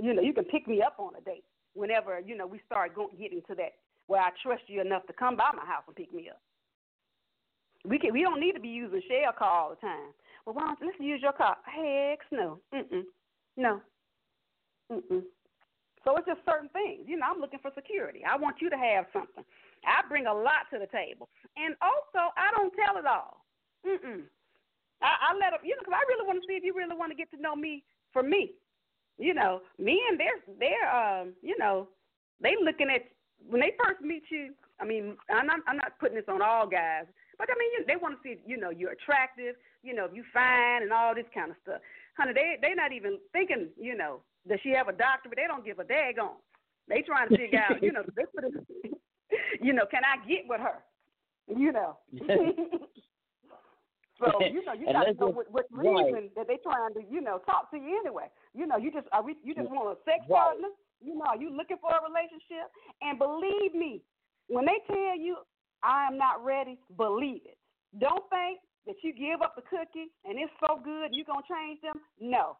You know, you can pick me up on a date whenever you know we start going getting to that where I trust you enough to come by my house and pick me up. We can. We don't need to be using share car all the time. Well, why don't let's use your car? Heck no. Mm-mm. No. Mm-mm. So it's just certain things. You know, I'm looking for security. I want you to have something. I bring a lot to the table, and also I don't tell it all. Mm-mm. I, I let them, you know, because I really want to see if you really want to get to know me for me. You know, men, they're they're um, you know, they looking at when they first meet you. I mean, I'm not I'm not putting this on all guys, but I mean, you, they want to see, you know, you're attractive, you know, you fine and all this kind of stuff. Honey, they they're not even thinking, you know, does she have a doctor? But they don't give a daggone. They trying to figure out, you know, it, you know, can I get with her? You know. so you know, you got to know what, what right. reason that they trying to, you know, talk to you anyway. You know, you just are we, you just want a sex Right. partner. You know, are you looking for a relationship? And believe me, when they tell you I am not ready, believe it. Don't think that you give up the cookie and it's so good you're gonna change them. No.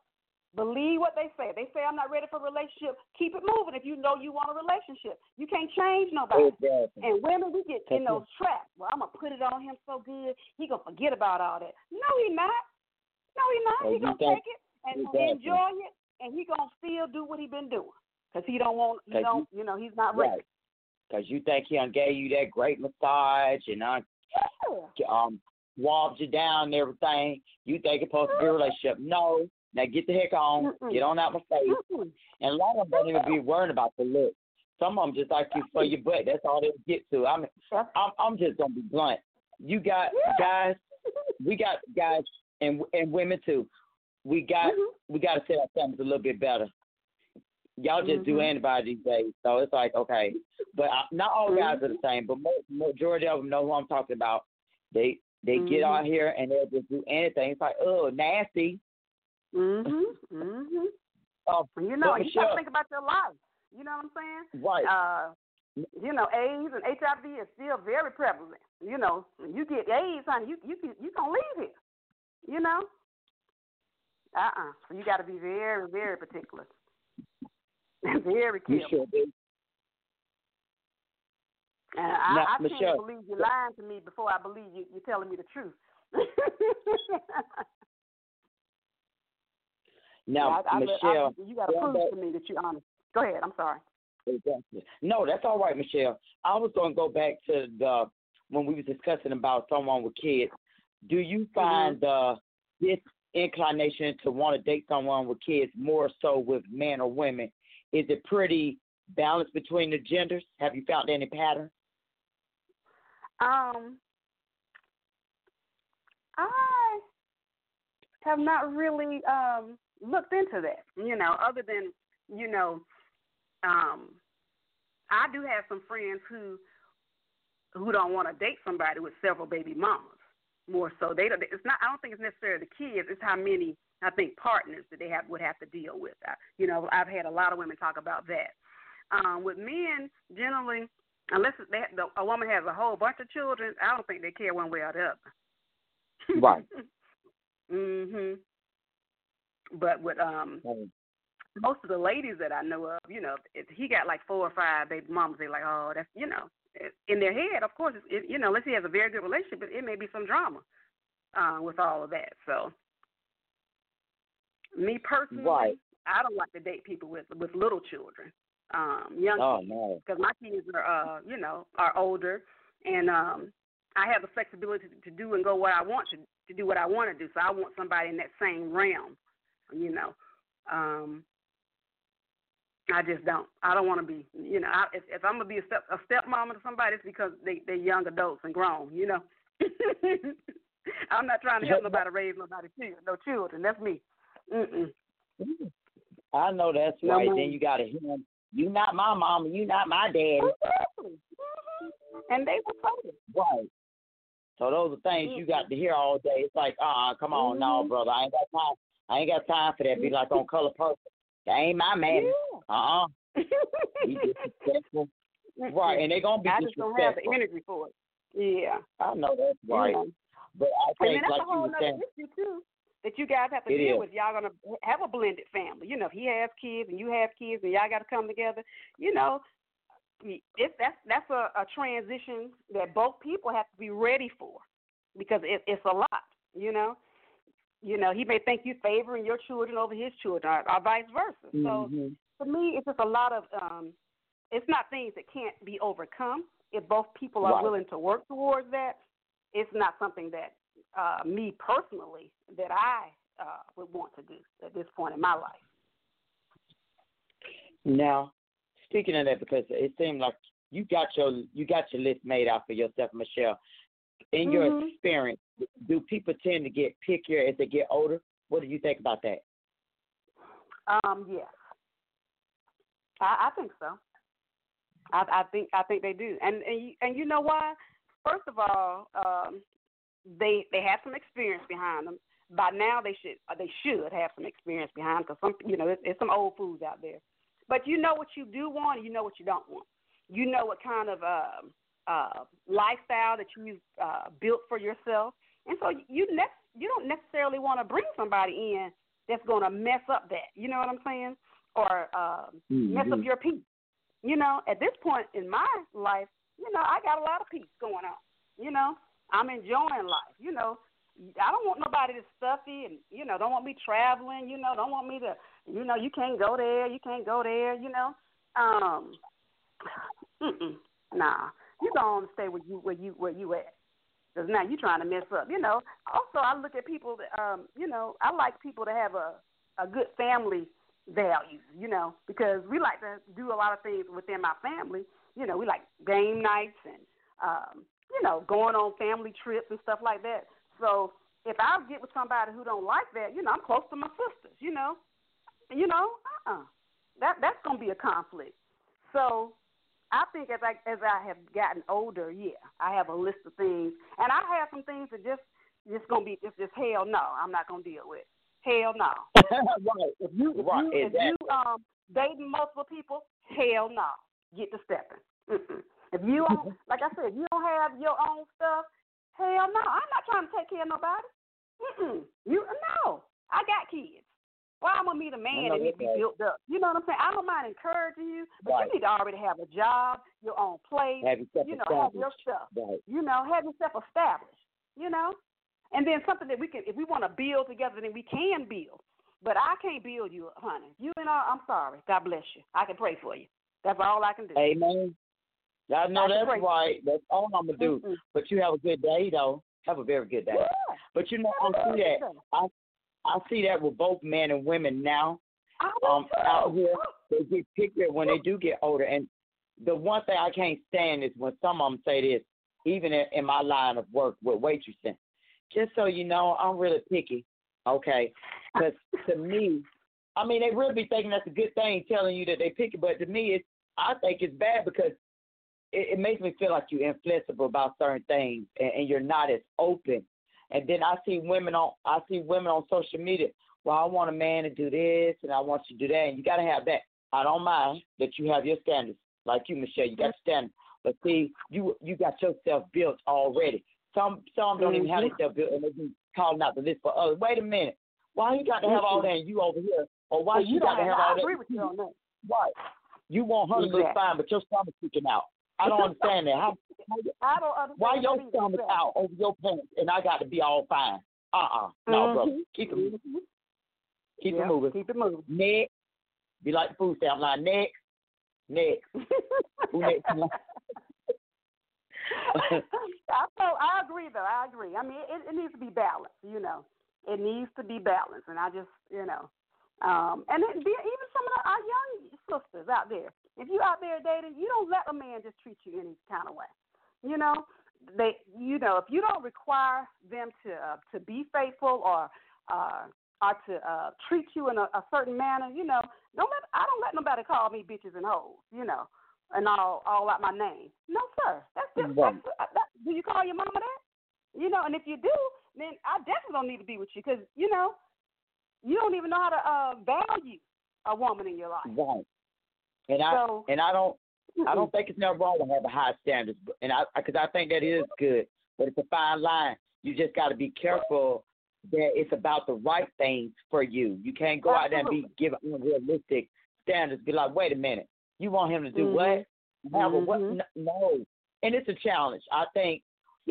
Believe what they say. They say I'm not ready for a relationship. Keep it moving if you know you want a relationship. You can't change nobody. Exactly. And women, we get in those traps. Well, I'm gonna put it on him so good, he gonna forget about all that. No, he not. No, he not. Oh, he gonna take it and Exactly. enjoy it, and he gonna still do what he been doing because he don't want. He don't. You know, he's not ready. Right. because you think he done gave you that great massage and uh, um walked you down and everything. You think it's supposed to be a relationship. No. Now get the heck on. Mm-mm. Get on out my face. Mm-mm. And a lot of them don't even be worried about the look. Some of them just like you for your butt. That's all they get to. I mean, I'm I'm just gonna be blunt. You got guys. We got guys and and women too. We got Mm-hmm. we got to set our families a little bit better. Y'all just do Mhm. anybody these days, so it's like okay. But uh, not all guys Mm-hmm. are the same. But majority of them know who I'm talking about. They they get Mhm. out here and they'll just do anything. It's like oh nasty. Mhm. Mhm. Uh, You know, you got to think about your life. You know what I'm saying? Right. Uh, you know, AIDS and HIV is still very prevalent. You know, you get AIDS, honey, you you can- you gonna leave here. You know. Uh uh So you got to be very very particular. very careful. You sure do. And I, Now, I can't believe you're lying to me before I believe you, you're telling me the truth. Now, I, I, Michelle, I, you got to prove back- to me that you're honest. Go ahead. I'm sorry. Exactly. No, that's all right, Michelle. I was going to go back to the when we was discussing about someone with kids. Do you find uh, this inclination to want to date someone with kids more so with men or women? Is it pretty balanced between the genders? Have you found any pattern? Um, I have not really um looked into that. You know, other than you know, um, I do have some friends who who don't want to date somebody with several baby mamas. More so, they don't. It's not. I don't think it's necessarily the kids. It's how many I think partners that they have would have to deal with. I, you know, I've had a lot of women talk about that. Um, with men, generally, unless they, the, a woman has a whole bunch of children, I don't think they care one way or the other. Right. mhm. But with um most of the ladies that I know of, you know, if he got like four or five baby moms, they're like, oh, that's you know, in their head, of course, it, you know, unless he has a very good relationship, but it may be some drama uh, with all of that. So, me personally, Right. I don't like to date people with with little children, um, young Oh kids, no. because my kids are, uh, you know, are older, and um, I have the flexibility to, to do and go what I want to to do what I want to do. So I want somebody in that same realm, you know. Um, I just don't. I don't want to be, you know. I, if, if I'm gonna be a step a stepmama to somebody, it's because they they're young adults and grown, you know. I'm not trying to help nobody raise nobody no children. That's me. Mm-mm. I know that's No, right. ma'am. Then you got to hear. You not my mama. You not my daddy. Mhm. And they were told. Right. So those are things you got to hear all day. It's like, uh, uh come on, no, Mhm. brother. I ain't got time. I ain't got time for that. Be like on color purple. That ain't my man. Uh uh He disrespectful. Right, and they're gonna be I just don't have the energy for it. Yeah. I know that's right. Yeah. But I I mean, think, that's like a whole other issue too that you guys have to It deal is. with. Y'all gonna have a blended family. You know, if he has kids and you have kids and y'all got to come together. You know, it's that's that's a, a transition that both people have to be ready for because it, it's a lot. You know, you know he may think you're favoring your children over his children, or, or vice versa. So Mhm. for me, it's just a lot of um, it's not things that can't be overcome if both people are Right. willing to work towards that. It's not something that uh, me personally that I uh, would want to do at this point in my life. Now, speaking of that, because it seemed like you got your you got your list made out for yourself, Michelle. In your Mhm. experience, do people tend to get pickier as they get older? What do you think about that? Um, yes, I, I think so. I, I think I think they do, and and you, and you know why? First of all, um, they they have some experience behind them. By now, they should they should have some experience behind because some you know there's, there's some old fools out there. But you know what you do want, and you know what you don't want. You know what kind of uh, uh, lifestyle that you've uh, built for yourself, and so you ne- you don't necessarily want to bring somebody in that's going to mess up that. You know what I'm saying? Or uh, mess up your peace. You know, at this point in my life, you know, I got a lot of peace going on. You know, I'm enjoying life. You know, I don't want nobody that's stuffy and you know don't want me traveling. You know, don't want me to. You know, you can't go there. You can't go there. You know, um. Nah, you go on and stay where you where you where you at. Because now you're trying to mess up. You know. Also, I look at people. That, um, you know, I like people to have a a good family values. You know, because we like to do a lot of things within my family. You know, we like game nights and um, you know going on family trips and stuff like that. So if I get with somebody who don't like that, you know, I'm close to my sisters. You know, you know, uh-uh. that that's gonna be a conflict. So I think as I as I have gotten older, yeah, I have a list of things, and I have some things that just just gonna be just just hell no, I'm not gonna deal with. Hell no. right. If you if right. you, exactly. if you um dating multiple people, hell no. Get to stepping. Mm-mm. If you don't, like I said, if you don't have your own stuff, hell no. I'm not trying to take care of nobody. Mm-mm. You no. I got kids. Why I'm gonna meet a man that needs to be right. built up? You know what I'm saying? I don't mind encouraging you, but Right. you need to already have a job, your own place, Have yourself you know, have your stuff. Right. You know, have yourself established. You know, and then something that we can, if we want to build together, then we can build. But I can't build you, honey. You and I, I'm sorry. God bless you. I can pray for you. That's all I can do. Amen. I know I that's right. That's all I'm gonna do. Mm-mm. But you have a good day though. Have a very good day. Yeah. But you know, I see that. I I see that with both men and women now. Um, out here, they get pickier when they do get older. And the one thing I can't stand is when some of them say this, even in, in my line of work with waitressing. Just so you know, I'm really picky. Okay, because to me, I mean, they really be thinking that's a good thing, telling you that they picky. But to me, it's I think it's bad because it, it makes me feel like you're inflexible about certain things and, and you're not as open. And then I see women on I see women on social media. Well, I want a man to do this and I want you to do that, and you got to have that. I don't mind that you have your standards, like you, Michelle. You got standards, but see, you you got yourself built already. Some some don't even have Mhm. themselves built, and they be calling out the list for others. Wait a minute, why you got to have all that and you over here, or why Well, you you got to have have, all I that? agree with you on that. Right. You want her to look fine, but your stomach's sticking out. I don't understand that. How, I don't understand. why your that stomach out over your pants and I got to be all fine? Uh uh No, Mhm. brother. Keep it moving. Mhm. Keep Yeah, it moving. Keep it moving. Next. Be like the food stamp line. Next. Next. Who next? I so I agree though. I agree. I mean, it, it needs to be balanced. You know, it needs to be balanced, and I just you know, um, and it even some of the, our young sisters out there. If you out there dating, you don't let a man just treat you any kind of way. You know, they you know if you don't require them to uh, to be faithful or uh, or to uh, treat you in a, a certain manner, you know, don't let I don't let nobody call me bitches and hoes. You know and all all out my name. No, sir. That's just Right. that's, that, do you call your mama that? You know, and if you do, then I definitely don't need to be with you because you know you don't even know how to uh, value a woman in your life. Right. And I So- and I don't I don't think it's never wrong to have a high standards, but- and I because I think that is good, but it's a fine line. You just got to be careful that it's about the right things for you. You can't go out there and be giving unrealistic standards. Be like, wait a minute, you want him to do Mhm. what? Have a what? No, and it's a challenge. I think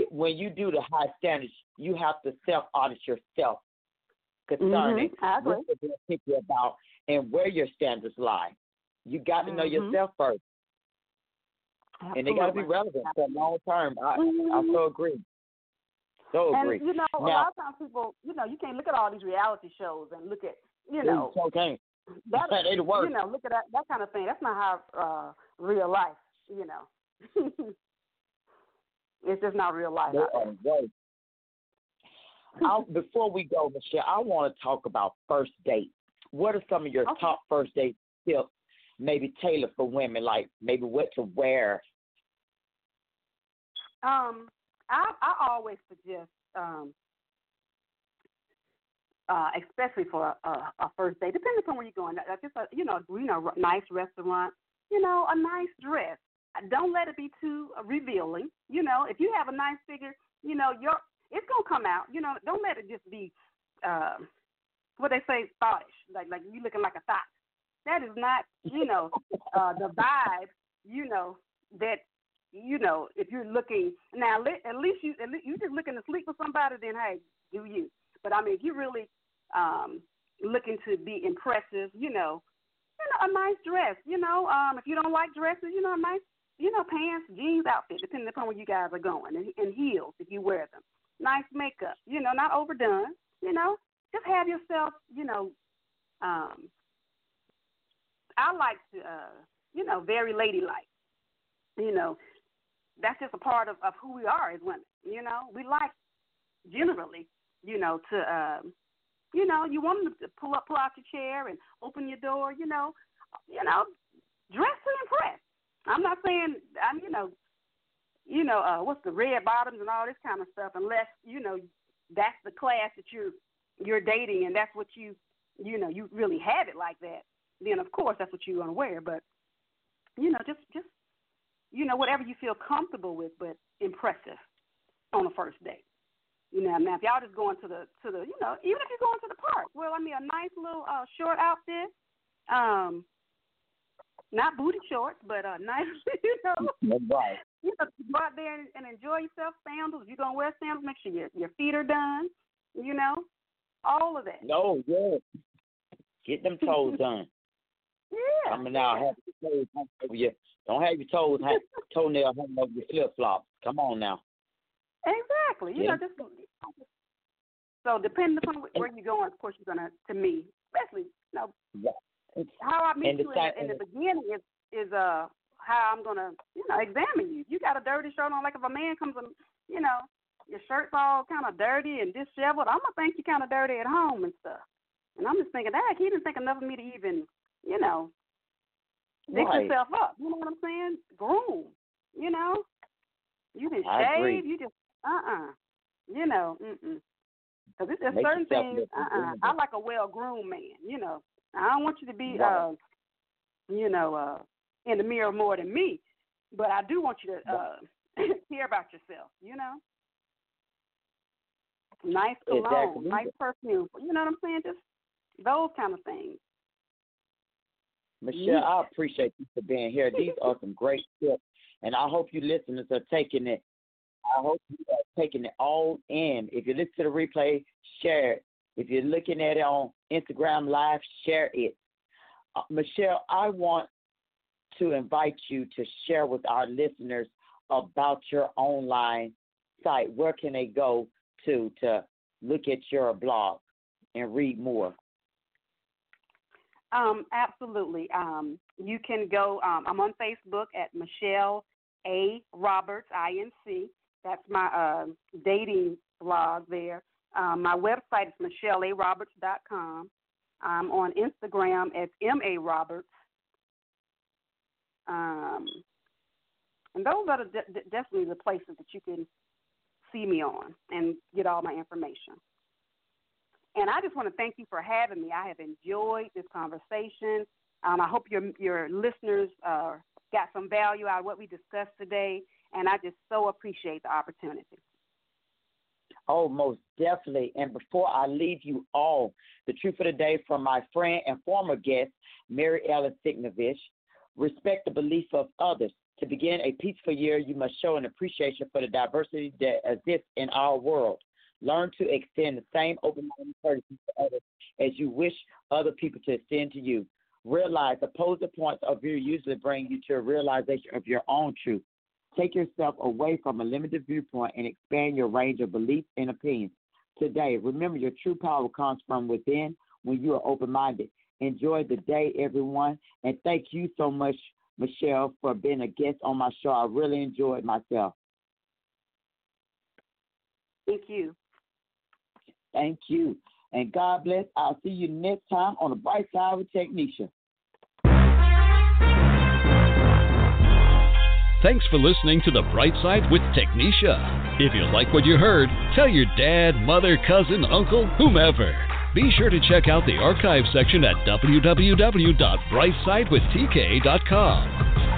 when you do the high standards, you have to self audit yourself concerning Mhm. I agree. what you're being picky about and where your standards lie. You got to know Mhm. yourself first, and they got to be relevant for long term. I, I Mhm. so agree. So And agree. you know, a lot of times people, you know, you can't look at all these reality shows and look at, you know, can't. that They the worst. you know, look at that that kind of thing. That's not how uh real life, you know. it's just not real life. They out are worse. I'll, before we go, Michelle, I want to talk about first dates. What are some of your Okay. top first date tips, maybe tailored for women, like maybe what to wear? Um, I I always suggest, um, uh, especially for a, a, a first date, depending upon where you're going. Like just a you know, you know, nice restaurant, you know, a nice dress. Don't let it be too revealing. You know, if you have a nice figure, you know, your it's gonna come out. You know, don't let it just be, uh, what they say, thottish. Like like you looking like a thought. That is not, you know, uh, the vibe. You know that you know, if you're looking now, at least you at least you just looking to sleep with somebody, then hey, do you? But I mean, if you're really um, looking to be impressive, you know, you know, a nice dress. You know, um, if you don't like dresses, you know, a nice you know, pants, jeans outfit, depending upon where you guys are going, and, and heels if you wear them. Nice makeup, you know, not overdone. You know, just have yourself, you know, um, I like to, uh, you know, very ladylike. You know, that's just a part of, of who we are as women. You know, we like generally, you know, to, um, you know, you want them to pull up, pull out your chair and open your door. You know, you know, dress to impress. I'm not saying I'm, you know, you know, uh, what's the red bottoms and all this kind of stuff, unless you know that's the class that you're you're dating and that's what you, you know, you really have it like that. Then of course that's what you're gonna wear. But you know, just just you know, whatever you feel comfortable with, but impressive on a first date. You know, now if y'all just going to the to the, you know, even if you're going to the park, well, I mean, a nice little uh, short outfit, um, not booty shorts, but uh, nice, you know, right. You know, go out there and, and enjoy yourself. Sandals. You're gonna wear sandals, make sure your your feet are done. You know, all of that. No, yeah. Get them toes done. yeah. Coming out, have your toes hung over your. Don't have your toes hang, toenail hung over your flip flops. Come on now. Exactly. You Yeah. know, just so depending upon where you're going, of course, you're gonna. To me, especially, you know, Yeah. how I meet And the you in the, in the beginning is is uh how I'm gonna you know examine you. You got a dirty shirt on, like if a man comes and you know your shirt's all kind of dirty and disheveled, I'm gonna think you're kind of dirty at home and stuff. And I'm just thinking, that he didn't think enough of me to even you know fix Right. yourself up. You know what I'm saying? Groom. You know, you didn't I shave. agree. You just uh uh You know, mm mm. Because there's Make certain things. Uh uh. I like a well groomed man. You know, I don't want you to be Right. uh you know, uh, in the mirror more than me. But I do want you to uh, care about yourself, you know? Nice cologne, Exactly. nice perfume. You know what I'm saying? Just those kind of things. Michelle, Yeah. I appreciate you for being here. These are some great tips, and I hope you listeners are taking it. I hope you are taking it all in. If you listen to the replay, share it. If you're looking at it on Instagram Live, share it. Uh, Michelle, I want to invite you to share with our listeners about your online site. Where can they go to to look at your blog and read more? Um, absolutely. Um, you can go. Um, I'm on Facebook at Michelle A Roberts INC. That's my uh, dating blog there. Um, my website is michellearoberts.com. I'm on Instagram as ma roberts. Um, and those are the, de- de- definitely the places that you can see me on and get all my information. And I just want to thank you for having me. I have enjoyed this conversation. Um, I hope your your listeners uh, got some value out of what we discussed today, and I just so appreciate the opportunity. Oh, most definitely. And before I leave you all, the truth of the day from my friend and former guest, Mary Ellen Signovich. Respect the belief of others. To begin a peaceful year, you must show an appreciation for the diversity that exists in our world. Learn to extend the same open-minded courtesy to others as you wish other people to extend to you. Realize opposing points of view usually bring you to a realization of your own truth. Take yourself away from a limited viewpoint and expand your range of beliefs and opinions. Today, remember your true power comes from within when you are open minded. Enjoy the day, everyone, and thank you so much, Michelle, for being a guest on my show. I really enjoyed myself. Thank you. Thank you. And God bless. I'll see you next time on the Bright Side with Technisha. Thanks for listening to The Bright Side with Technisha. If you like what you heard, tell your dad, mother, cousin, uncle, whomever. Be sure to check out the archive section at www.brightsidewithtk.com.